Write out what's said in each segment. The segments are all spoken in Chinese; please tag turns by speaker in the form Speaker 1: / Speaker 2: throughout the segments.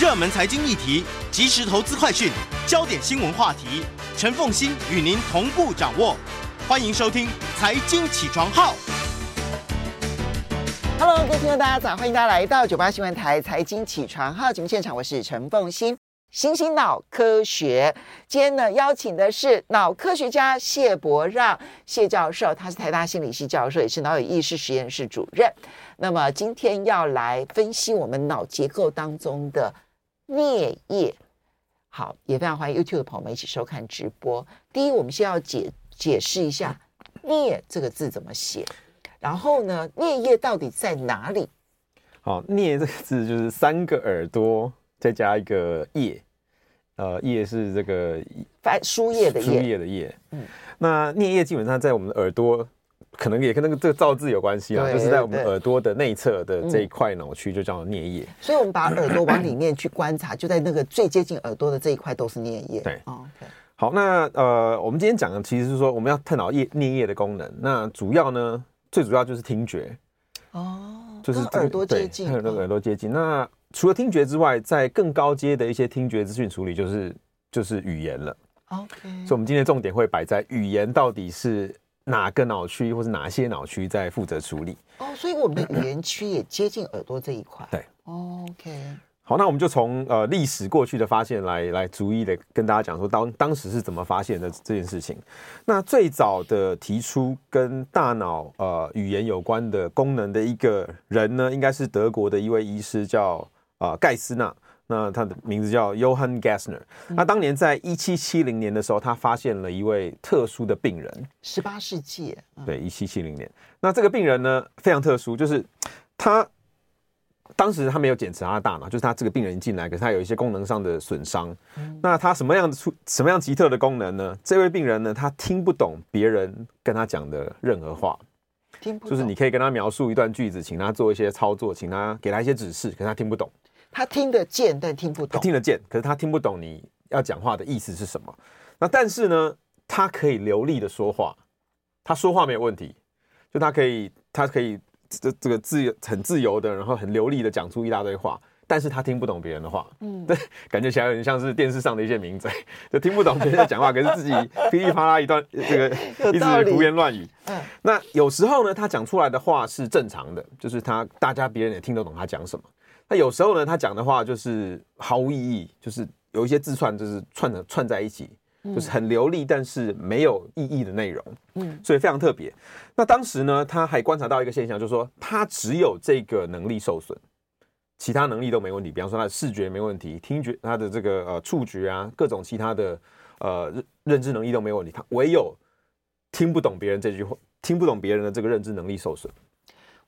Speaker 1: 热门财经议题、即时投资快讯、焦点新闻话题，陈凤欣与您同步掌握。欢迎收听《财经起床号》。
Speaker 2: Hello，各位听众，大家早，欢迎大家来到九八新闻台《财经起床号》节目现场，我是陈凤欣。新兴脑科学，今天呢邀请的是脑科学家谢伯让谢教授，他是台大心理系教授，也是脑有意识实验室主任。那么今天要来分析我们脑结构当中的颞叶。好，也非常欢迎 YouTube 的朋友们一起收看直播。第一，我们先要解解释一下“颞”这个字怎么写，然后呢，颞叶到底在哪里？
Speaker 3: 好，“颞”这个字就是三个耳朵。再加一个叶，呃，叶是这个
Speaker 2: 翻书页的页，
Speaker 3: 书页的页。嗯，那颞叶基本上在我们的耳朵，可能也跟那个这个造字有关系啊，就是在我们耳朵的内侧的这一块脑区，就叫做颞叶。
Speaker 2: 所以，我们把耳朵往里面去观察，就在那个最接近耳朵的这一块都是颞叶。
Speaker 3: 对，哦，okay，好，那呃，我们今天讲的其实是说，我们要探讨叶颞叶的功能。那主要呢，最主要就是听觉。哦，就是
Speaker 2: 耳朵接近，
Speaker 3: 跟耳朵接近。那除了听觉之外，在更高阶的一些听觉资讯处理，就是就是语言了。OK，所以我们今天重点会摆在语言到底是哪个脑区，或是哪些脑区在负责处理。
Speaker 2: 哦，所以我们的语言区也接近耳朵这一块。
Speaker 3: 对
Speaker 2: ，OK。
Speaker 3: 好，那我们就从呃历史过去的发现来来逐一的跟大家讲说，当当时是怎么发现的这件事情。那最早的提出跟大脑呃语言有关的功能的一个人呢，应该是德国的一位医师叫。啊，盖斯纳，那他的名字叫 Johann Gassner。他当年在一七七零年的时候，他发现了一位特殊的病人。
Speaker 2: 十八世纪，
Speaker 3: 对，一七七零年。那这个病人呢，非常特殊，就是他当时他没有检查他的大脑，就是他这个病人进来，可是他有一些功能上的损伤。那他什么样的出什么样奇特的功能呢？这位病人呢，他听不懂别人跟他讲的任何话。
Speaker 2: 听不懂，
Speaker 3: 就是你可以跟他描述一段句子，请他做一些操作，请他给他一些指示，可是他听不懂。
Speaker 2: 他听得见，但听不懂。
Speaker 3: 他听得见，可是他听不懂你要讲话的意思是什么。那但是呢，他可以流利的说话，他说话没有问题，就他可以，他可以这这个自由很自由的，然后很流利的讲出一大堆话。但是他听不懂别人的话，嗯，对，感觉起来有点像是电视上的一些名嘴，就听不懂别人在讲话，可是自己噼里啪啦一段这个 一直胡言乱语。嗯，那有时候呢，他讲出来的话是正常的，就是他大家别人也听得懂他讲什么。那有时候呢，他讲的话就是毫无意义，就是有一些字串，就是串的串在一起，就是很流利，但是没有意义的内容。嗯，所以非常特别。那当时呢，他还观察到一个现象，就是说他只有这个能力受损，其他能力都没问题。比方说他的视觉没问题，听觉他的这个呃触觉啊，各种其他的呃认知能力都没问题，他唯有听不懂别人这句话，听不懂别人的这个认知能力受损。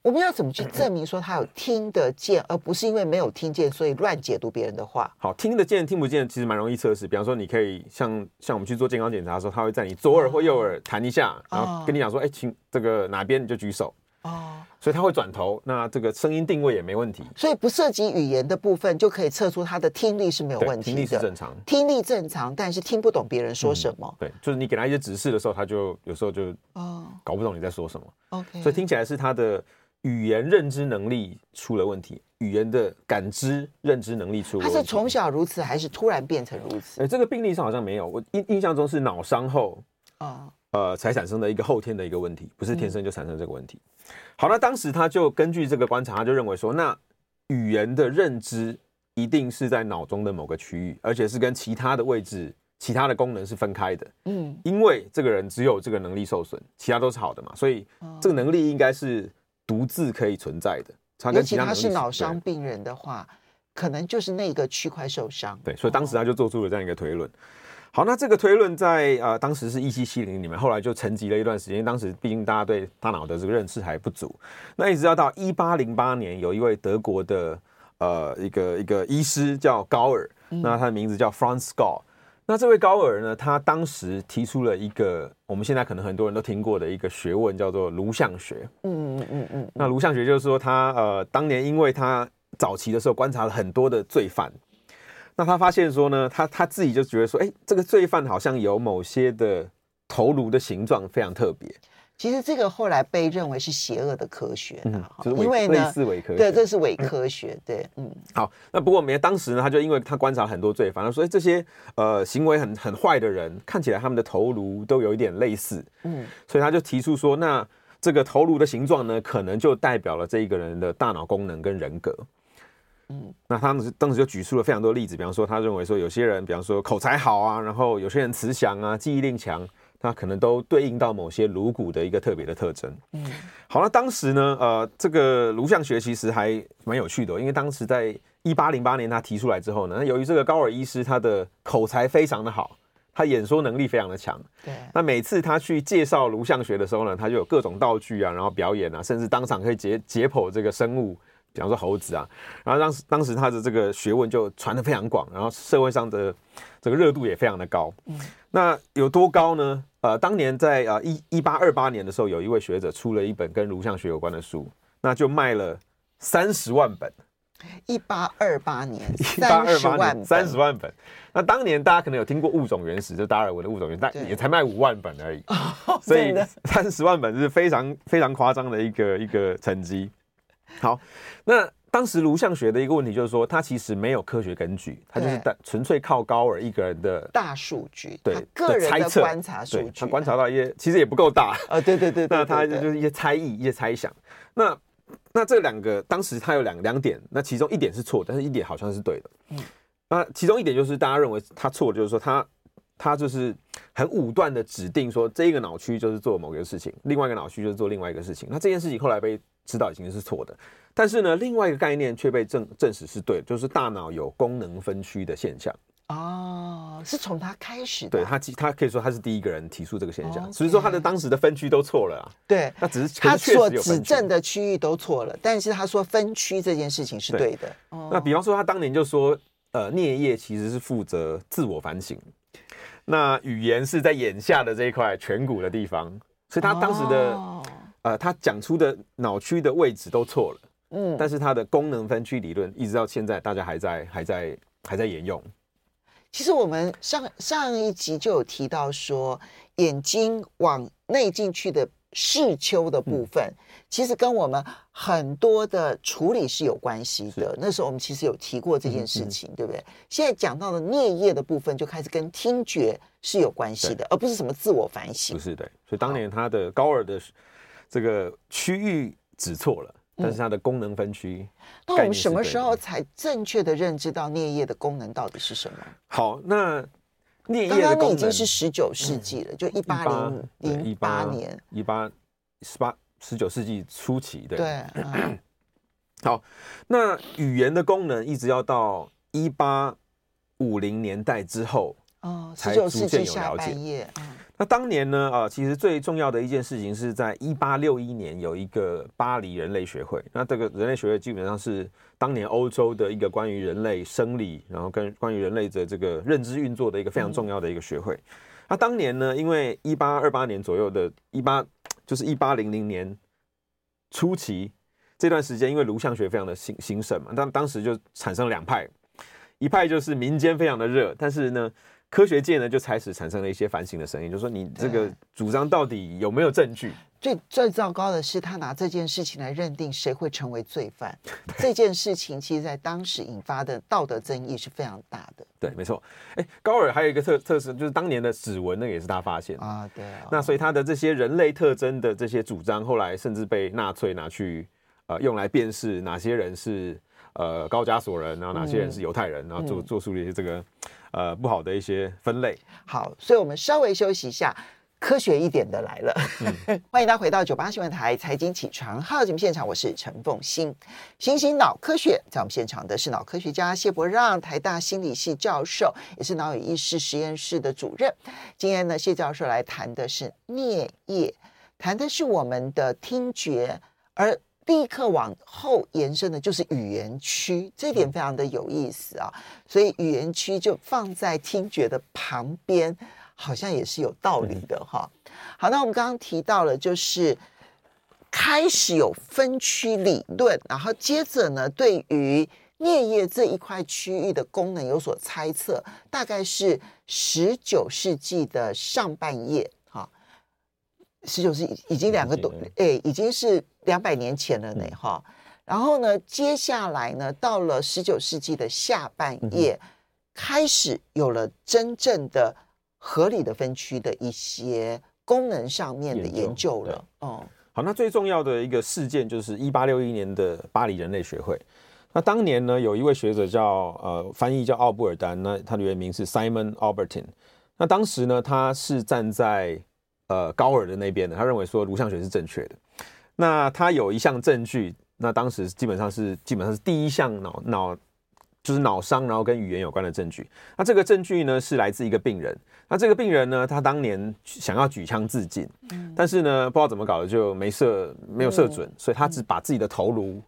Speaker 2: 我们要怎么去证明说他有听得见，而不是因为没有听见，所以乱解读别人的话？
Speaker 3: 好，听得见、听不见，其实蛮容易测试。比方说，你可以像像我们去做健康检查的时候，他会在你左耳或右耳弹一下，然后跟你讲说：“哎，请这个哪边你就举手。”哦，所以他会转头，那这个声音定位也没问题。
Speaker 2: 所以不涉及语言的部分，就可以测出他的听力是没有问题的。
Speaker 3: 听力是正常，
Speaker 2: 听力正常，但是听不懂别人说什么。
Speaker 3: 对，就是你给他一些指示的时候，他就有时候就哦搞不懂你在说什么。
Speaker 2: OK，
Speaker 3: 所以听起来是他的。语言认知能力出了问题，语言的感知认知能力出了问题。
Speaker 2: 他是从小如此，还是突然变成如此？
Speaker 3: 哎，这个病例上好像没有，我印印象中是脑伤后啊，呃，才产生的一个后天的一个问题，不是天生就产生这个问题。嗯、好，那当时他就根据这个观察，他就认为说，那语言的认知一定是在脑中的某个区域，而且是跟其他的位置、其他的功能是分开的。嗯，因为这个人只有这个能力受损，其他都是好的嘛，所以这个能力应该是。独自可以存在的，
Speaker 2: 跟其他是脑伤病人的话，可能就是那个区块受伤。
Speaker 3: 对，所以当时他就做出了这样一个推论。好，那这个推论在呃当时是一七七零年，后来就沉寂了一段时间。当时毕竟大家对大脑的这个认识还不足，那一直要到一八零八年，有一位德国的呃一个一个医师叫高尔，那他的名字叫 Franz Gall。那这位高尔呢，他当时提出了一个我们现在可能很多人都听过的一个学问，叫做颅相学。嗯嗯嗯嗯。那颅相学就是说他，他呃当年因为他早期的时候观察了很多的罪犯，那他发现说呢，他他自己就觉得说，哎，这个罪犯好像有某些的头颅的形状非常特别。
Speaker 2: 其实这个后来被认为是邪恶的科学的，
Speaker 3: 嗯就是、
Speaker 2: 因为呢，
Speaker 3: 类似伪科学，
Speaker 2: 对，这是伪科学，对，嗯。
Speaker 3: 好，那不过没当时呢，他就因为他观察很多罪犯，所以这些呃行为很很坏的人，看起来他们的头颅都有一点类似，嗯，所以他就提出说，那这个头颅的形状呢，可能就代表了这一个人的大脑功能跟人格。嗯，那他们当时就举出了非常多例子，比方说，他认为说有些人，比方说口才好啊，然后有些人慈祥啊，记忆力强，那可能都对应到某些颅骨的一个特别的特征。嗯，好，那当时呢，呃，这个颅相学其实还蛮有趣的，因为当时在一八零八年他提出来之后呢，那由于这个高尔医师他的口才非常的好，他演说能力非常的强，对，那每次他去介绍颅相学的时候呢，他就有各种道具啊，然后表演啊，甚至当场可以解解剖这个生物。比方说猴子啊，然后当时当时他的这个学问就传得非常广，然后社会上的这个热度也非常的高。嗯，那有多高呢？呃，当年在呃一一八二八年的时候，有一位学者出了一本跟颅相学有关的书，那就卖了三十万本。
Speaker 2: 一八二八年，
Speaker 3: 一八二八年三十万本。那当年大家可能有听过《物种原始》，就达尔文的《物种原始》，但也才卖五万本而已。所以 三十万本是非常非常夸张的一个一个成绩。好，那当时颅相学的一个问题就是说，它其实没有科学根据，它就是单纯粹靠高尔一个人的
Speaker 2: 大数据，
Speaker 3: 对
Speaker 2: 个人的观察数据，
Speaker 3: 他观察到一些其实也不够大
Speaker 2: 啊，对对 对，
Speaker 3: 那他就是一些猜疑、一些猜想。那那这两个当时他有两两点，那其中一点是错，但是一点好像是对的。嗯，那其中一点就是大家认为他错，就是说他他就是很武断的指定说这一个脑区就是做某个事情，另外一个脑区就是做另外一个事情。那这件事情后来被知道已经是错的，但是呢，另外一个概念却被证证实是对的，就是大脑有功能分区的现象。
Speaker 2: 哦，是从他开始的。
Speaker 3: 对他，他可以说他是第一个人提出这个现象，所以说他的当时的分区都错了啊。
Speaker 2: 对，
Speaker 3: 他只是
Speaker 2: 他所指证的区域都错了，但是他说分区这件事情是对的。
Speaker 3: 哦那比方说，他当年就说，呃，颞叶其实是负责自我反省，那语言是在眼下的这一块颧骨的地方，所以他当时的。呃，他讲出的脑区的位置都错了，嗯，但是它的功能分区理论一直到现在，大家还在还在还在沿用。
Speaker 2: 其实我们上上一集就有提到说，眼睛往内进去的视丘的部分，嗯，其实跟我们很多的处理是有关系的。那时候我们其实有提过这件事情，嗯嗯，对不对？现在讲到的颞叶的部分，就开始跟听觉是有关系的，而不是什么自我反省。
Speaker 3: 不是的，所以当年他的高尔的。这个区域指错了，但是它的功能分区、嗯。
Speaker 2: 那我们什么时候才正确的认知到颞叶的功能到底是什么？
Speaker 3: 好，那颞叶
Speaker 2: 刚刚那已经是十九世纪了，嗯、就一八零零八年，
Speaker 3: 一八十八十九世纪初期，对。
Speaker 2: 对。嗯、
Speaker 3: 好，那语言的功能一直要到一八五零年代之后，哦，才逐渐有了解。嗯那当年呢，啊，其实最重要的一件事情是在一八六一年有一个巴黎人类学会。那这个人类学会基本上是当年欧洲的一个关于人类生理，然后跟关于人类的这个认知运作的一个非常重要的一个学会。那当年呢，因为一八二八年左右的一八，就是一八零零年初期这段时间，因为颅相学非常的兴兴盛嘛，当当时就产生两派，一派就是民间非常的热，但是呢。科学界呢，就开始产生了一些反省的声音，就是说你这个主张到底有没有证据？
Speaker 2: 最最糟糕的是，他拿这件事情来认定谁会成为罪犯。这件事情其实，在当时引发的道德争议是非常大的。
Speaker 3: 对，没错。哎，高尔还有一个特特色，就是当年的指纹呢，也是他发现
Speaker 2: 啊。对啊。
Speaker 3: 那所以他的这些人类特征的这些主张，后来甚至被纳粹拿去呃用来辨识哪些人是呃高加索人，然后哪些人是犹太人，嗯、然后做做出了一些这个。呃，不好的一些分类。
Speaker 2: 好，所以我们稍微休息一下，科学一点的来了。嗯、欢迎大家回到九八新闻台财经起床号节目现场，我是陈凤欣。新兴脑科学，在我们现场的是脑科学家谢伯让，台大心理系教授，也是脑与意识实验室的主任。今天呢，谢教授来谈的是颞叶，谈的是我们的听觉，而。立刻往后延伸的就是语言区，这点非常的有意思啊。所以语言区就放在听觉的旁边，好像也是有道理的哈。好，那我们刚刚提到了，就是开始有分区理论，然后接着呢，对于颞叶这一块区域的功能有所猜测，大概是十九世纪的上半叶。十九世纪已经两个多，哎，已经是两百年前了呢，哈、嗯。然后呢，接下来呢，到了十九世纪的下半叶，嗯、开始有了真正的合理的分区的一些功能上面的研究了。哦、嗯，
Speaker 3: 好，那最重要的一个事件就是一八六一年的巴黎人类学会。那当年呢，有一位学者叫呃，翻译叫奥布尔丹，那他的原名是 Simon Albertin。那当时呢，他是站在呃高尔的那边的，他认为说颅相学是正确的。那他有一项证据，那当时基本上是基本上是第一项脑脑就是脑伤，然后跟语言有关的证据。那这个证据呢，是来自一个病人。那这个病人呢，他当年想要举枪自尽，但是呢，不知道怎么搞的就没射没有射准，所以他只把自己的头颅。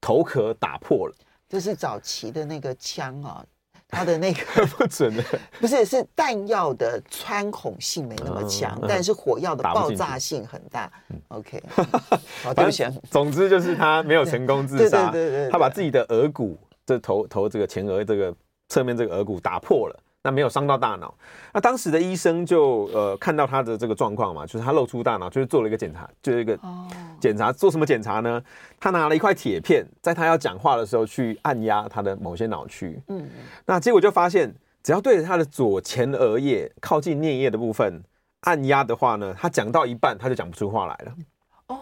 Speaker 3: 头壳打破了，
Speaker 2: 这是早期的那个枪啊，它的那个
Speaker 3: 不准的，
Speaker 2: 不是是弹药的穿孔性没那么强，嗯、但是火药的爆炸性很大。OK，好，对不起。
Speaker 3: 总之就是他没有成功自杀，对对对对，他把自己的额骨，这头头这个前额这个侧面这个额骨打破了。那没有伤到大脑，那当时的医生就呃看到他的这个状况嘛，就是他露出大脑，就是做了一个检查，就是一个检查，做什么检查呢？他拿了一块铁片，在他要讲话的时候去按压他的某些脑区，嗯，那结果就发现，只要对着他的左前额叶靠近颞叶的部分按压的话呢，他讲到一半他就讲不出话来了。哦，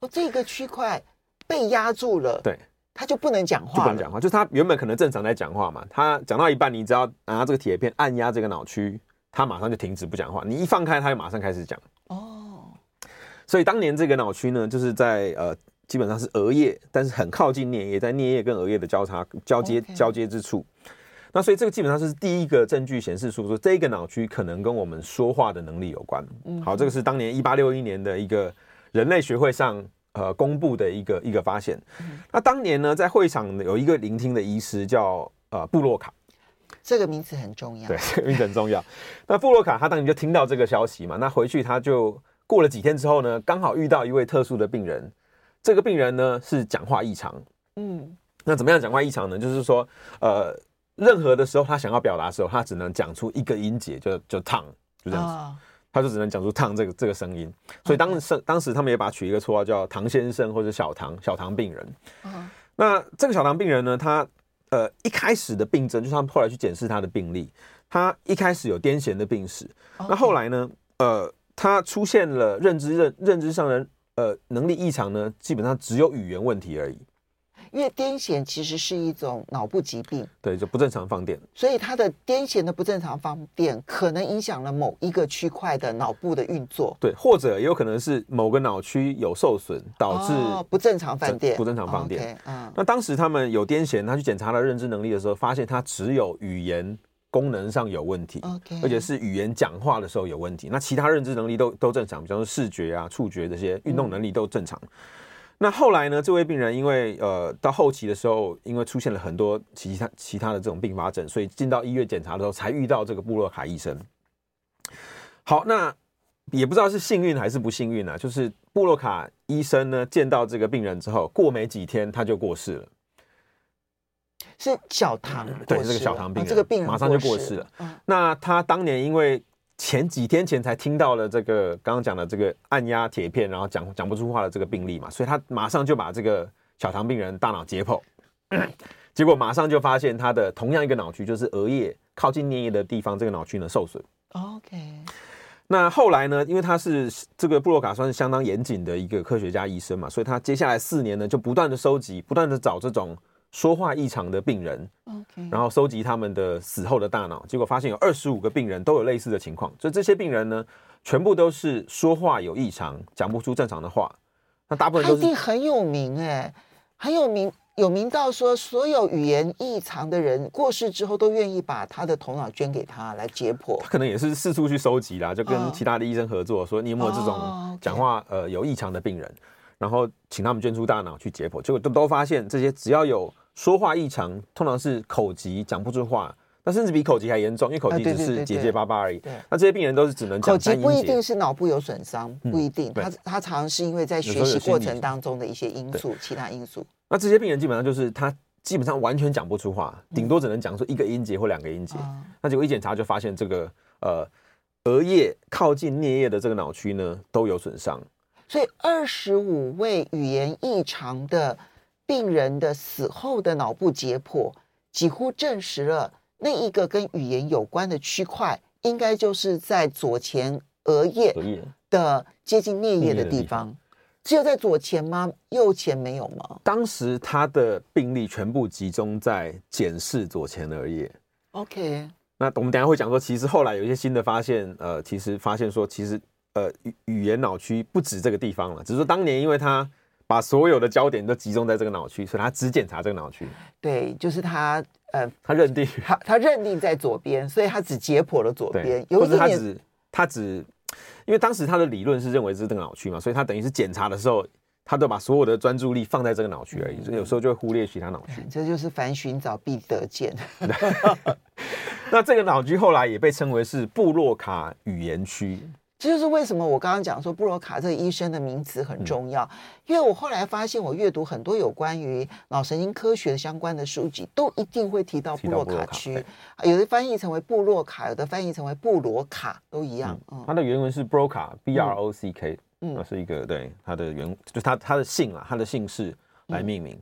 Speaker 2: 哦，这个区块被压住了，
Speaker 3: 对。
Speaker 2: 他就不能讲话，
Speaker 3: 不能讲话，就是他原本可能正常在讲话嘛。他讲到一半，你只要拿这个铁片按压这个脑区，他马上就停止不讲话。你一放开，他就马上开始讲。哦，所以当年这个脑区呢，就是在呃，基本上是额叶，但是很靠近颞叶，在颞叶跟额叶的交叉交接.交接之处。那所以这个基本上是第一个证据显示出说，这个脑区可能跟我们说话的能力有关。嗯，好，这个是当年一八六一年的一个人类学会上。呃，公布的一个一个发现。嗯、那当年呢，在会场有一个聆听的医师叫呃布洛卡，
Speaker 2: 这个名字很重要。
Speaker 3: 对，这个名字很重要。那布洛卡他当年就听到这个消息嘛，那回去他就过了几天之后呢，刚好遇到一位特殊的病人。这个病人呢是讲话异常。嗯，那怎么样讲话异常呢？就是说，呃，任何的时候他想要表达的时候，他只能讲出一个音节，就就 tongue，就这样子。哦他就只能讲出“烫”这个这个声音，所以当时当时他们也把他取一个绰号叫“唐先生”或者“小唐”小唐病人。那这个小唐病人呢，他呃一开始的病症就是他们后来去检视他的病历，他一开始有癫痫的病史，那后来呢，呃，他出现了认知认认知上的呃能力异常呢，基本上只有语言问题而已。
Speaker 2: 因为癫痫其实是一种脑部疾病，
Speaker 3: 对，就不正常放电，
Speaker 2: 所以他的癫痫的不正常放电可能影响了某一个区块的脑部的运作，
Speaker 3: 对，或者也有可能是某个脑区有受损导致
Speaker 2: 不正常放电，
Speaker 3: 不正常放电。嗯，那当时他们有癫痫，他去检查了认知能力的时候，发现他只有语言功能上有问题而且是语言讲话的时候有问题，那其他认知能力都都正常，比方说视觉啊、触觉这些运动能力都正常。嗯那后来呢？这位病人因为呃到后期的时候，因为出现了很多其他其他的这种并发症，所以进到医院检查的时候，才遇到这个布洛卡医生。好，那也不知道是幸运还是不幸运啊。就是布洛卡医生呢见到这个病人之后，过没几天他就过世了。
Speaker 2: 是小唐
Speaker 3: 对，这个小唐病人，
Speaker 2: 这个病人
Speaker 3: 马上就过世了。那他当年因为。前几天前才听到了这个刚刚讲的这个按压铁片，然后讲讲不出话的这个病例嘛，所以他马上就把这个小唐病人大脑解剖，结果马上就发现他的同样一个脑区，就是额叶靠近颞叶的地方，这个脑区呢受损。
Speaker 2: OK，
Speaker 3: 那后来呢，因为他是这个布洛卡算是相当严谨的一个科学家医生嘛，所以他接下来四年呢就不断的收集，不断的找这种。说话异常的病人.然后收集他们的死后的大脑，结果发现有二十五个病人都有类似的情况。所以这些病人呢，全部都是说话有异常，讲不出正常的话。那大部分都
Speaker 2: 一定很有名哎，很有名，有名到说所有语言异常的人过世之后都愿意把他的头脑捐给他来解剖。
Speaker 3: 他可能也是四处去收集啦，就跟其他的医生合作，oh. 说你有没有这种讲话呃有异常的病人，然后请他们捐出大脑去解剖，结果都都发现这些只要有。说话异常，通常是口疾，讲不出话，那甚至比口疾还严重，因为口疾只是结结巴巴而已。那这些病人都是只能讲不
Speaker 2: 一定是脑部有损伤，不一定，他他常常是因为在学习过程当中的一些因素，其他因素。
Speaker 3: 那这些病人基本上就是他基本上完全讲不出话，顶多只能讲出一个音节或两个音节。那结果一检查就发现这个呃额叶靠近颞叶的这个脑区呢都有损伤。
Speaker 2: 所以二十五位语言异常的病人的死后的脑部解剖，几乎证实了那一个跟语言有关的区块，应该就是在左前额叶的接近颞叶的地方。只有在左前吗？右前没有吗？
Speaker 3: 当时他的病例全部集中在检视左前额叶。
Speaker 2: OK，
Speaker 3: 那我们等下会讲说，其实后来有一些新的发现，呃，其实发现说，其实呃语语言脑区不止这个地方了，只是说当年因为他把所有的焦点都集中在这个脑区，所以他只检查这个脑区。
Speaker 2: 对，就是他呃，
Speaker 3: 他认定
Speaker 2: 他他认定在左边，所以他只解剖了左边，
Speaker 3: 或者他只他只。因为当时他的理论是认为是这个脑区嘛，所以他等于是检查的时候，他都把所有的专注力放在这个脑区而已，所以有时候就会忽略其他脑区。
Speaker 2: 这就是凡寻找必得见。
Speaker 3: 那这个脑区后来也被称为是布洛卡语言区。
Speaker 2: 这就是为什么我刚刚讲说布罗卡这个医生的名词很重要，因为我后来发现，我阅读很多有关于脑神经科学相关的书籍，都一定会提到布洛卡区，有的翻译成为布洛卡，有的翻译成为布罗卡，都一样。
Speaker 3: 嗯，它的原文是 Broca，B R O C K，嗯，那是一个对它的原，就是它它的姓啊，它的姓氏来命名。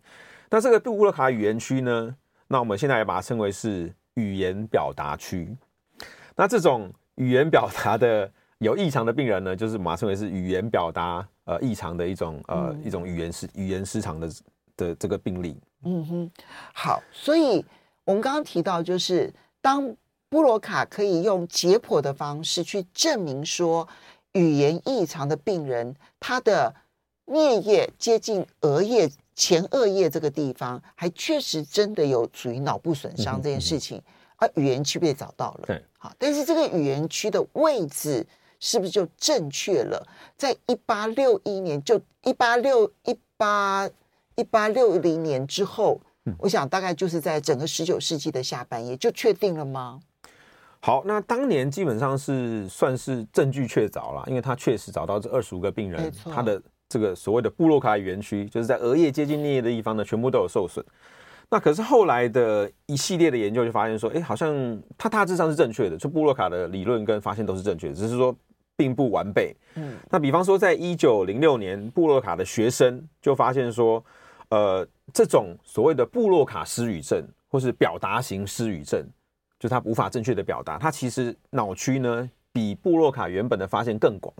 Speaker 3: 那这个布洛卡语言区呢，那我们现在也把它称为是语言表达区。那这种语言表达的。有异常的病人呢，就是马称为是语言表达呃异常的一种呃、嗯、一种语言失语言失常的的这个病例。
Speaker 2: 嗯哼，好，所以我们刚刚提到，就是当布罗卡可以用解剖的方式去证明说语言异常的病人，他的颞叶接近额叶前额叶这个地方，还确实真的有属于脑部损伤这件事情，嗯、而语言区被找到了。
Speaker 3: 对，
Speaker 2: 好，但是这个语言区的位置。是不是就正确了？在一八六一年，就一八六一八一八六零年之后，嗯，我想大概就是在整个十九世纪的下半叶就确定了吗？
Speaker 3: 好，那当年基本上是算是证据确凿了，因为他确实找到这二十五个病人，他的这个所谓的布洛卡园区，就是在额叶接近颞叶的地方呢，全部都有受损。那可是后来的一系列的研究就发现说，哎，好像他大致上是正确的，就布洛卡的理论跟发现都是正确的，只是说。并不完备。嗯，那比方说，在一九零六年，布洛卡的学生就发现说，呃，这种所谓的布洛卡失语症，或是表达型失语症，就他无法正确的表达，他其实脑区呢比布洛卡原本的发现更广。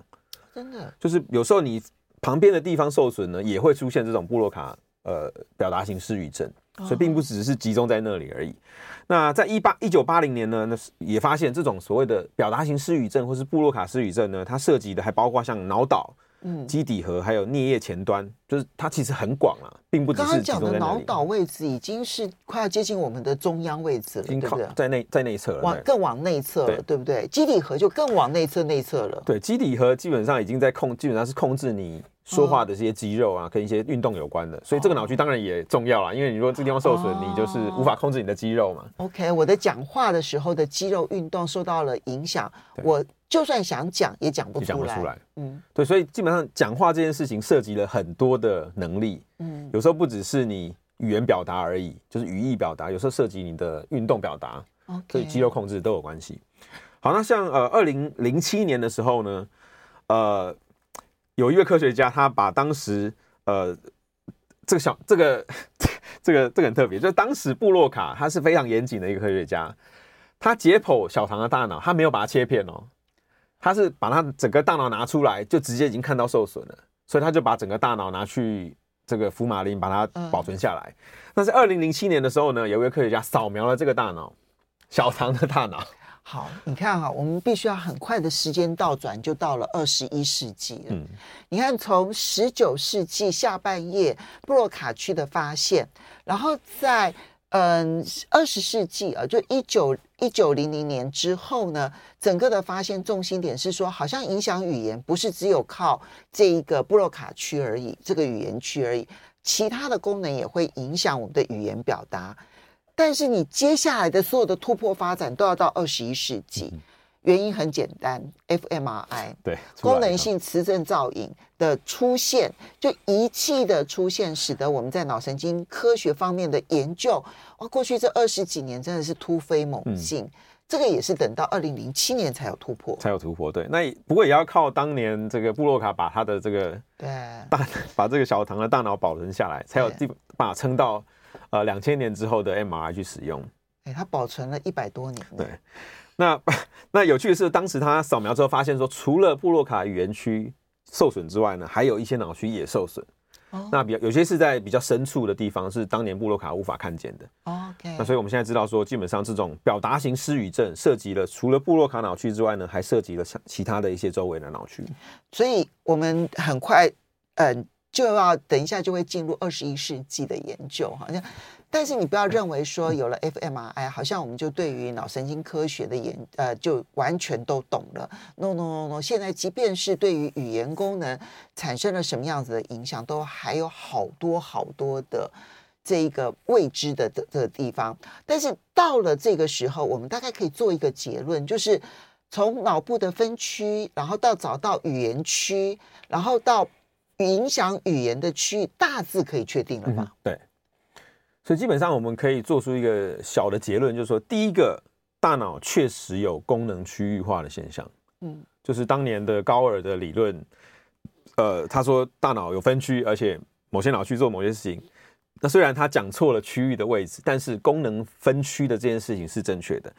Speaker 2: 真的，
Speaker 3: 就是有时候你旁边的地方受损呢，也会出现这种布洛卡呃表达型失语症。所以并不只是集中在那里而已。那在一八一九八零年呢，那是也发现这种所谓的表达型失语症或是布洛卡失语症呢，它涉及的还包括像脑岛、嗯，基底核还有颞叶前端，就是它其实很广啊，并不只是集中在那里。刚刚讲的脑岛
Speaker 2: 位置已经是快要接近我们的中央位置了，对不对？
Speaker 3: 在内在内侧了，
Speaker 2: 往更往内侧了，对不对？基底核就更往内侧内侧了。
Speaker 3: 对，基底核基本上已经在控，基本上是控制你。说话的这些肌肉啊，跟一些运动有关的，所以这个脑区当然也重要啦。因为你如果这个地方受损，你就是无法控制你的肌肉嘛。
Speaker 2: OK，我的讲话的时候的肌肉运动受到了影响，我就算想讲也讲不出来。讲不出来。嗯，对，所以基本上讲话这件事情涉及了很多的能力。嗯，有时候不只是你语言表达而已，就是语义表达，有时候涉及你的运动表达。OK，所以肌肉控制都有关系。好，那像呃，二零零七年的时候呢，呃。有一位科学家，他把当时呃这个小这个这个这个很特别，就是当时布洛卡他是非常严谨的一个科学家，他解剖小唐的大脑，他没有把它切片哦，他是把他整个大脑拿出来，就直接已经看到受损了，所以他就把整个大脑拿去这个福马林把它保存下来。那是二零零七年的时候呢，有一位科学家扫描了这个大脑，小唐的大脑。好，你看哈，我们必须要很快的时间倒转，就到了二十一世纪了。嗯，你看，从十九世纪下半叶布洛卡区的发现，然后在嗯二十世纪啊，就一九一九零零年之后呢，整个的发现重心点是说，好像影响语言不是只有靠这一个布洛卡区而已，这个语言区而已，其他的功能也会影响我们的语言表达。但是你接下来的所有的突破发展都要到二十一世纪，原因很简单，fMRI
Speaker 3: 对
Speaker 2: 功能性磁振造影的出现，就仪器的出现，使得我们在脑神经科学方面的研究，哇，过去这二十几年真的是突飞猛进。这个也是等到二零零七年才有突破，
Speaker 3: 才有突破。对，那不过也要靠当年这个布洛卡把他的这个
Speaker 2: 对。
Speaker 3: 大把这个小唐的大脑保存下来，才有地把撑到呃两千年之后的 MRI 去使用。
Speaker 2: 哎，它保存了一百多年。
Speaker 3: 对，那 那有趣的是，当时他扫描之后发现说，除了布洛卡语言区受损之外呢，还有一些脑区也受损。那比较有些是在比较深处的地方，是当年布洛卡无法看见的。
Speaker 2: OK，
Speaker 3: 那所以我们现在知道说，基本上这种表达型失语症涉及了除了布洛卡脑区之外呢，还涉及了其他的一些周围的脑区。
Speaker 2: 所以我们很快，嗯、呃，就要等一下就会进入二十一世纪的研究，好像。但是你不要认为说有了 fMRI，好像我们就对于脑神经科学的研呃就完全都懂了。No No No No，现在即便是对于语言功能产生了什么样子的影响，都还有好多好多的这一个未知的的的地方。但是到了这个时候，我们大概可以做一个结论，就是从脑部的分区，然后到找到语言区，然后到影响语言的区域，大致可以确定了吧？
Speaker 3: 嗯、对。所以基本上我们可以做出一个小的结论，就是说，第一个，大脑确实有功能区域化的现象。嗯，就是当年的高尔的理论，呃，他说大脑有分区，而且某些脑区做某些事情。那虽然他讲错了区域的位置，但是功能分区的这件事情是正确的。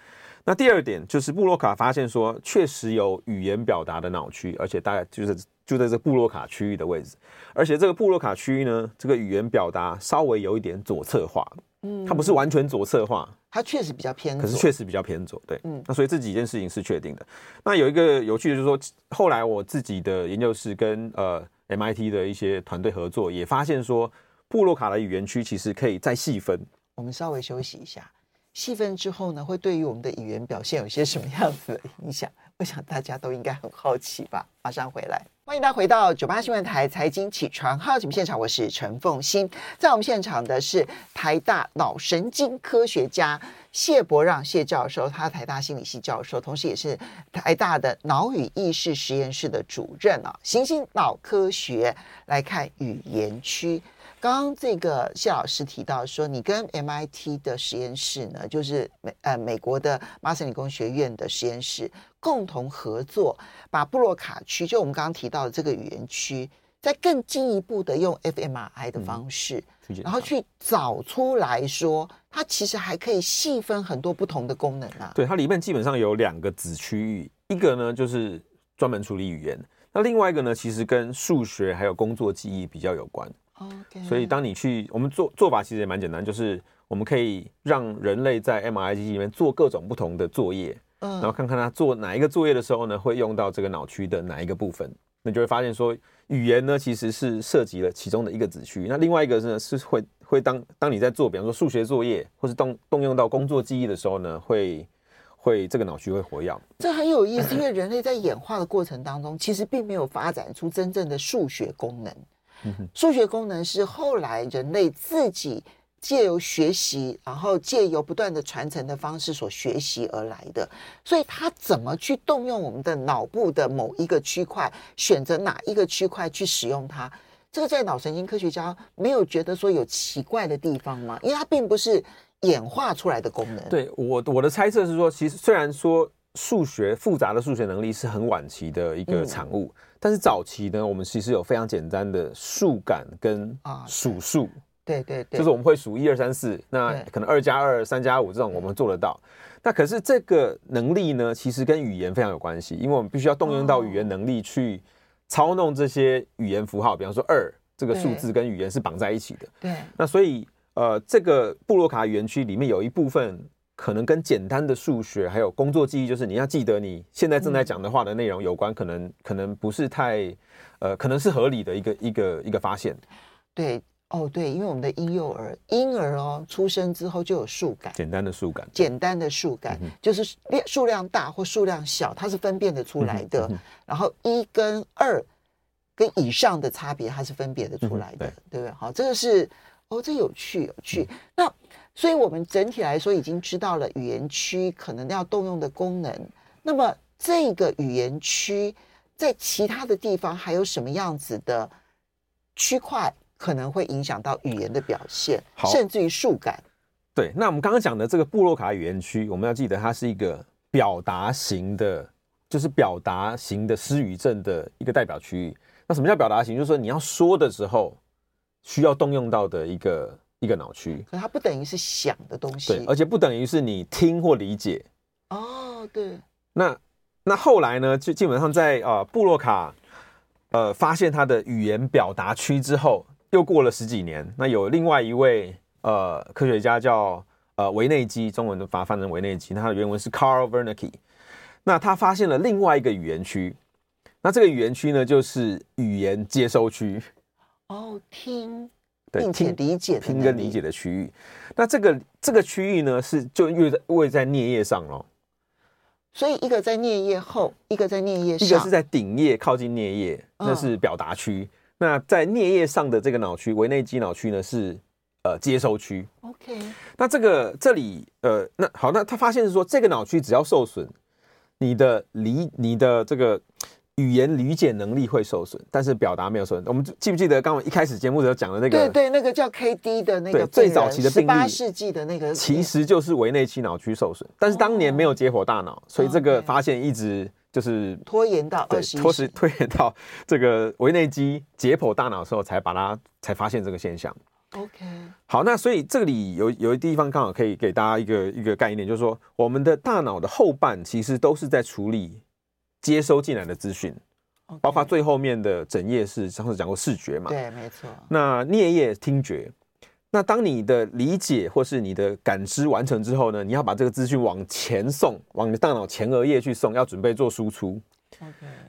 Speaker 3: 那第二点就是布洛卡发现说，确实有语言表达的脑区，而且大概就是。就在这布洛卡区域的位置，而且这个布洛卡区域呢，这个语言表达稍微有一点左侧化，嗯，它不是完全左侧化，
Speaker 2: 它确实比较偏左，
Speaker 3: 可是确实比较偏左，对，嗯，那所以这几件事情是确定的。那有一个有趣的就是说，后来我自己的研究室跟呃 MIT 的一些团队合作，也发现说，布洛卡的语言区其实可以再细分。
Speaker 2: 我们稍微休息一下，细分之后呢，会对于我们的语言表现有些什么样子的影响？我想大家都应该很好奇吧。马上回来，欢迎大家回到九八新闻台财经起床号节目现场，我是陈凤欣。在我们现场的是台大脑神经科学家谢伯让谢教授，他台大心理系教授，同时也是台大的脑与意识实验室的主任啊。行星脑科学来看语言区。刚刚这个谢老师提到说，你跟 MIT 的实验室呢，就是美呃美国的麻省理工学院的实验室共同合作，把布洛卡区，就我们刚刚提到的这个语言区，再更进一步的用 fMRI 的方式，嗯、然后去找出来说，它其实还可以细分很多不同的功能啊。
Speaker 3: 对，它里面基本上有两个子区域，一个呢就是专门处理语言，那另外一个呢，其实跟数学还有工作记忆比较有关。
Speaker 2: Okay.
Speaker 3: 所以当你去，我们做做法其实也蛮简单，就是我们可以让人类在 MRI 机器里面做各种不同的作业，嗯，然后看看他做哪一个作业的时候呢，会用到这个脑区的哪一个部分，那就会发现说，语言呢其实是涉及了其中的一个子区，那另外一个呢是会会当当你在做，比方说数学作业，或是动动用到工作记忆的时候呢，会会这个脑区会活跃。
Speaker 2: 这很有意思，因为人类在演化的过程当中，其实并没有发展出真正的数学功能。数学功能是后来人类自己借由学习，然后借由不断的传承的方式所学习而来的。所以，他怎么去动用我们的脑部的某一个区块，选择哪一个区块去使用它，这个在脑神经科学家没有觉得说有奇怪的地方吗？因为它并不是演化出来的功能。
Speaker 3: 对，我我的猜测是说，其实虽然说数学复杂的数学能力是很晚期的一个产物。嗯但是早期呢，我们其实有非常简单的数感跟数数，
Speaker 2: 对对对，
Speaker 3: 就是我们会数一二三四，那可能二加二、三加五这种我们做得到。那可是这个能力呢，其实跟语言非常有关系，因为我们必须要动用到语言能力去操弄这些语言符号，比方说二这个数字跟语言是绑在一起的。
Speaker 2: 对，
Speaker 3: 那所以呃，这个布洛卡语言区里面有一部分。可能跟简单的数学还有工作记忆，就是你要记得你现在正在讲的话的内容有关，可能可能不是太，呃，可能是合理的一个一个一个发现。
Speaker 2: 对，哦，对，因为我们的婴幼儿婴儿哦出生之后就有数感，
Speaker 3: 简单的数感，
Speaker 2: 简单的数感，嗯、就是量数量大或数量小，它是分辨得出来的。嗯、然后一跟二跟以上的差别，它是分别得出来的，嗯、对，对不对？好，这个是哦，这有趣有趣。嗯、那。所以，我们整体来说已经知道了语言区可能要动用的功能。那么，这个语言区在其他的地方还有什么样子的区块可能会影响到语言的表现，甚至于数感？
Speaker 3: 对，那我们刚刚讲的这个布洛卡语言区，我们要记得它是一个表达型的，就是表达型的失语症的一个代表区域。那什么叫表达型？就是说你要说的时候需要动用到的一个一个脑区。
Speaker 2: 可它不等于是想的东西，
Speaker 3: 对，而且不等于是你听或理解。
Speaker 2: 哦，对。
Speaker 3: 那那后来呢？就基本上在呃布洛卡呃发现他的语言表达区之后，又过了十几年，那有另外一位呃科学家叫呃维内基，中文的把它翻成维内基，他的原文是 Carl Wernicke。那他发现了另外一个语言区。那这个语言区呢，就是语言接收区。
Speaker 2: 哦，听，并且理解，
Speaker 3: 听跟理解的区域。那这个这个区域呢，是就位在位在颞叶上咯。
Speaker 2: 所以一个在颞叶后，一个在颞叶上，
Speaker 3: 一个是在顶叶靠近颞叶，那是表达区。嗯、那在颞叶上的这个脑区，维内基脑区呢，是呃接收区。
Speaker 2: OK。
Speaker 3: 那这个这里呃，那好，那他发现是说，这个脑区只要受损，你的理你的这个。语言理解能力会受损，但是表达没有受损。我们记不记得刚刚一开始节目的时候讲的那个？
Speaker 2: 对对，那个叫 KD 的那个
Speaker 3: 最早期的病例，
Speaker 2: 十八世纪的那个，
Speaker 3: 其实就是维内基脑区受损，但是当年没有解剖大脑，哦、所以这个发现一直就是
Speaker 2: 拖延到二十，
Speaker 3: 拖时 拖延到这个维内基解剖大脑的时候才把它才发现这个现象。
Speaker 2: OK，
Speaker 3: 好，那所以这里有有一地方刚好可以给大家一个一个概念，就是说我们的大脑的后半其实都是在处理。接收进来的资讯.包括最后面的整页是上次讲过视觉嘛？
Speaker 2: 对，没错。
Speaker 3: 那颞叶听觉，那当你的理解或是你的感知完成之后呢，你要把这个资讯往前送，往你的大脑前额叶去送，要准备做输出。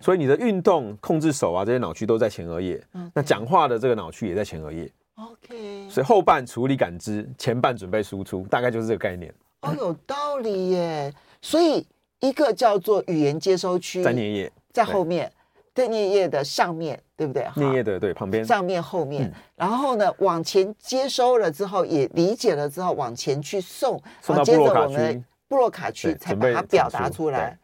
Speaker 3: 所以你的运动、控制手啊这些脑区都在前额叶。Okay. 那讲话的这个脑区也在前额叶。
Speaker 2: OK。
Speaker 3: 所以后半处理感知，前半准备输出，大概就是这个概念。
Speaker 2: 哦，有道理耶。所以。一个叫做语言接收区，
Speaker 3: 在颞叶，
Speaker 2: 在后面，在颞叶的上面对不对？
Speaker 3: 颞叶的对旁边，
Speaker 2: 上面后面，嗯、然后呢，往前接收了之后，也理解了之后，往前去送，
Speaker 3: 送到布洛卡区，
Speaker 2: 布洛卡区才把它表达出来。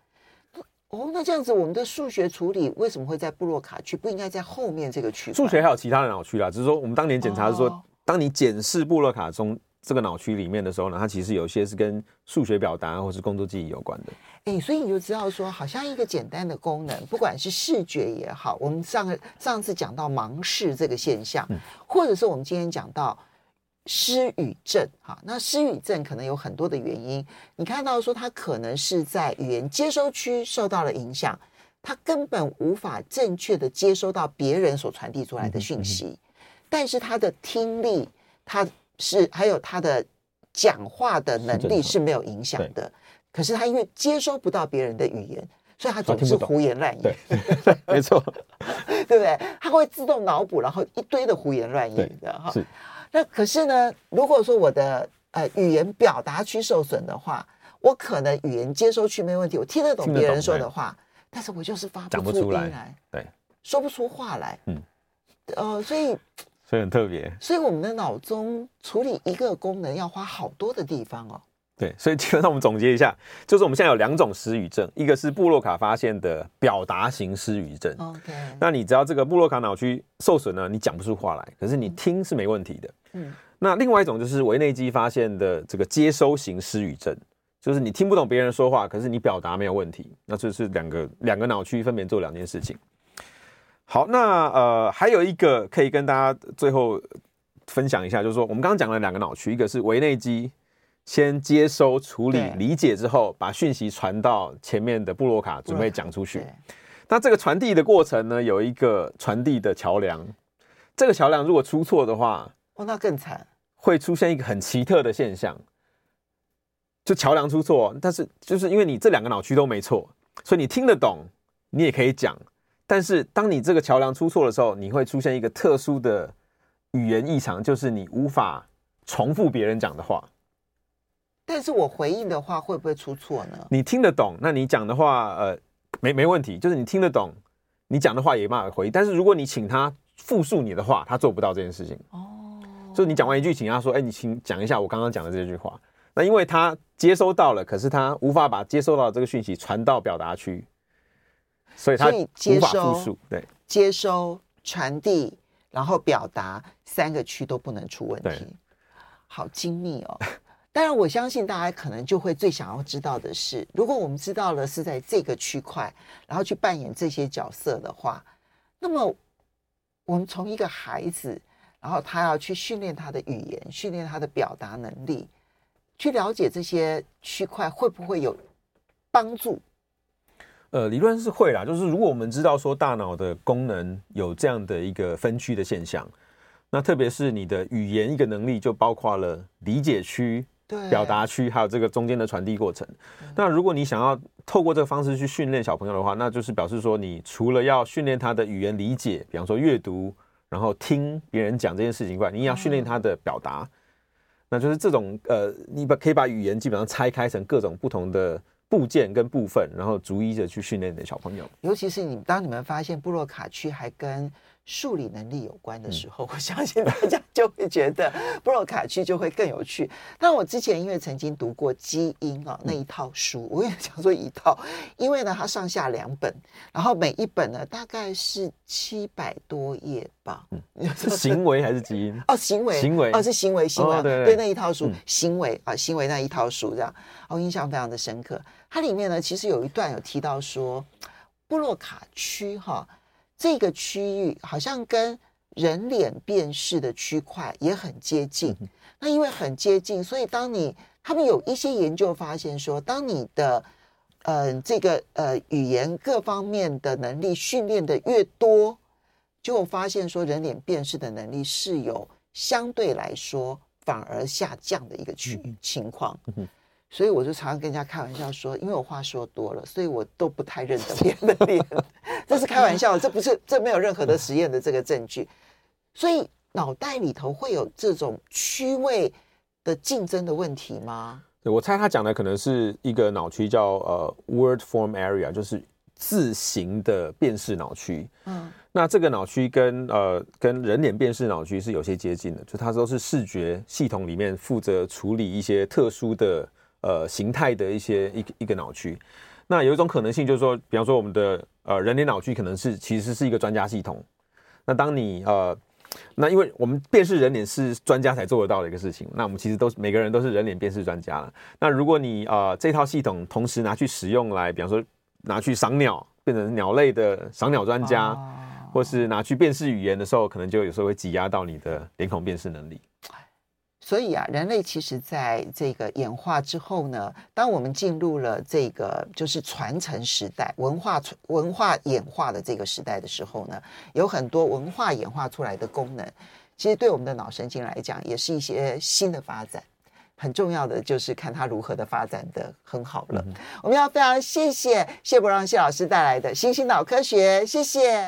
Speaker 2: 哦，那这样子，我们的数学处理为什么会在布洛卡区？不应该在后面这个区？
Speaker 3: 数学还有其他的脑区啦，只是说我们当年检查是说，哦、当你检视布洛卡中。这个脑区里面的时候呢，它其实有些是跟数学表达或是工作记忆有关的。
Speaker 2: 哎，所以你就知道说，好像一个简单的功能，不管是视觉也好，我们上个上次讲到盲视这个现象，嗯、或者是我们今天讲到失语症，哈，那失语症可能有很多的原因。你看到说，它可能是在语言接收区受到了影响，它根本无法正确的接收到别人所传递出来的讯息，嗯嗯嗯、但是他的听力，他。是，还有他的讲话的能力是没有影响的，可是他因为接收不到别人的语言，所以他总是胡言乱语。
Speaker 3: 对，没错，
Speaker 2: 对不对？他会自动脑补，然后一堆的胡言乱语的哈。是。那可是呢，如果说我的呃语言表达区受损的话，我可能语言接收区没问题，我听得懂别人说的话，但是我就是发不出音来，
Speaker 3: 对，
Speaker 2: 说不出话来。嗯，呃，所以。
Speaker 3: 所以很特别，
Speaker 2: 所以我们的脑中处理一个功能要花好多的地方哦。
Speaker 3: 对，所以基本上我们总结一下，就是我们现在有两种失语症，一个是布洛卡发现的表达型失语症。
Speaker 2: OK，
Speaker 3: 那你只要这个布洛卡脑区受损呢，你讲不出话来，可是你听是没问题的。嗯，那另外一种就是维内基发现的这个接收型失语症，就是你听不懂别人说话，可是你表达没有问题。那这是两个两个脑区分别做两件事情。好，那呃，还有一个可以跟大家最后分享一下，就是说我们刚刚讲了两个脑区，一个是维内基先接收、处理、理解之后，把讯息传到前面的布洛卡，准备讲出去。那这个传递的过程呢，有一个传递的桥梁，这个桥梁如果出错的话，
Speaker 2: 哦，那更惨，
Speaker 3: 会出现一个很奇特的现象，就桥梁出错，但是就是因为你这两个脑区都没错，所以你听得懂，你也可以讲。但是，当你这个桥梁出错的时候，你会出现一个特殊的语言异常，就是你无法重复别人讲的话。
Speaker 2: 但是我回应的话会不会出错呢？
Speaker 3: 你听得懂，那你讲的话，呃，没没问题，就是你听得懂，你讲的话也没办法回应。但是如果你请他复述你的话，他做不到这件事情。哦，就是你讲完一句，请他说：“哎，你请讲一下我刚刚讲的这句话。”那因为他接收到了，可是他无法把接收到的这个讯息传到表达区。所以他无法复述，对，
Speaker 2: 接收、传递，然后表达三个区都不能出问题，好精密哦。当然，我相信大家可能就会最想要知道的是，如果我们知道了是在这个区块，然后去扮演这些角色的话，那么我们从一个孩子，然后他要去训练他的语言，训练他的表达能力，去了解这些区块会不会有帮助？
Speaker 3: 呃，理论是会啦，就是如果我们知道说大脑的功能有这样的一个分区的现象，那特别是你的语言一个能力就包括了理解区。表达区还有这个中间的传递过程。那如果你想要透过这个方式去训练小朋友的话，那就是表示说，你除了要训练他的语言理解，比方说阅读，然后听别人讲这件事情以外，你也要训练他的表达。那就是这种呃，你把可以把语言基本上拆开成各种不同的部件跟部分，然后逐一的去训练你的小朋友。
Speaker 2: 尤其是你当你们发现布洛卡区还跟数理能力有关的时候，我相信大家就会觉得布洛卡区就会更有趣。但我之前因为曾经读过基因啊那一套书，我也想说一套，因为呢它上下两本，然后每一本呢大概是七百多页吧。
Speaker 3: 是行为还是基因？
Speaker 2: 哦，行为，
Speaker 3: 行为
Speaker 2: 哦是行为，行为、
Speaker 3: 哦、对，对，
Speaker 2: 对那一套书，行为啊行为那一套书这样，我印象非常的深刻。它里面呢其实有一段有提到说布洛卡区哈。这个区域好像跟人脸辨识的区块也很接近。那因为很接近，所以当你他们有一些研究发现说，当你的呃这个呃语言各方面的能力训练的越多，就发现说人脸辨识的能力是有相对来说反而下降的一个区情况。所以我就常常跟人家开玩笑说，因为我话说多了，所以我都不太认得别人的脸。这是开玩笑，这不是，这没有任何的实验的这个证据。所以脑袋里头会有这种区位的竞争的问题吗？
Speaker 3: 对，我猜他讲的可能是一个脑区叫呃 word form area，就是字形的辨识脑区。嗯，那这个脑区跟呃跟人脸辨识脑区是有些接近的，就它都是视觉系统里面负责处理一些特殊的。呃，形态的一些一个一个脑区，那有一种可能性就是说，比方说我们的呃人脸脑区可能是其实是一个专家系统。那当你呃，那因为我们辨识人脸是专家才做得到的一个事情，那我们其实都是每个人都是人脸辨识专家了。那如果你呃这套系统同时拿去使用来，比方说拿去赏鸟，变成鸟类的赏鸟专家，哦，或是拿去辨识语言的时候，可能就有时候会挤压到你的脸孔辨识能力。
Speaker 2: 所以啊，人类其实在这个演化之后呢，当我们进入了这个就是传承时代、文化文化演化的这个时代的时候呢，有很多文化演化出来的功能，其实对我们的脑神经来讲，也是一些新的发展。很重要的就是看它如何的发展的很好了。嗯、我们要非常谢谢谢伯让谢老师带来的新兴脑科学，谢谢。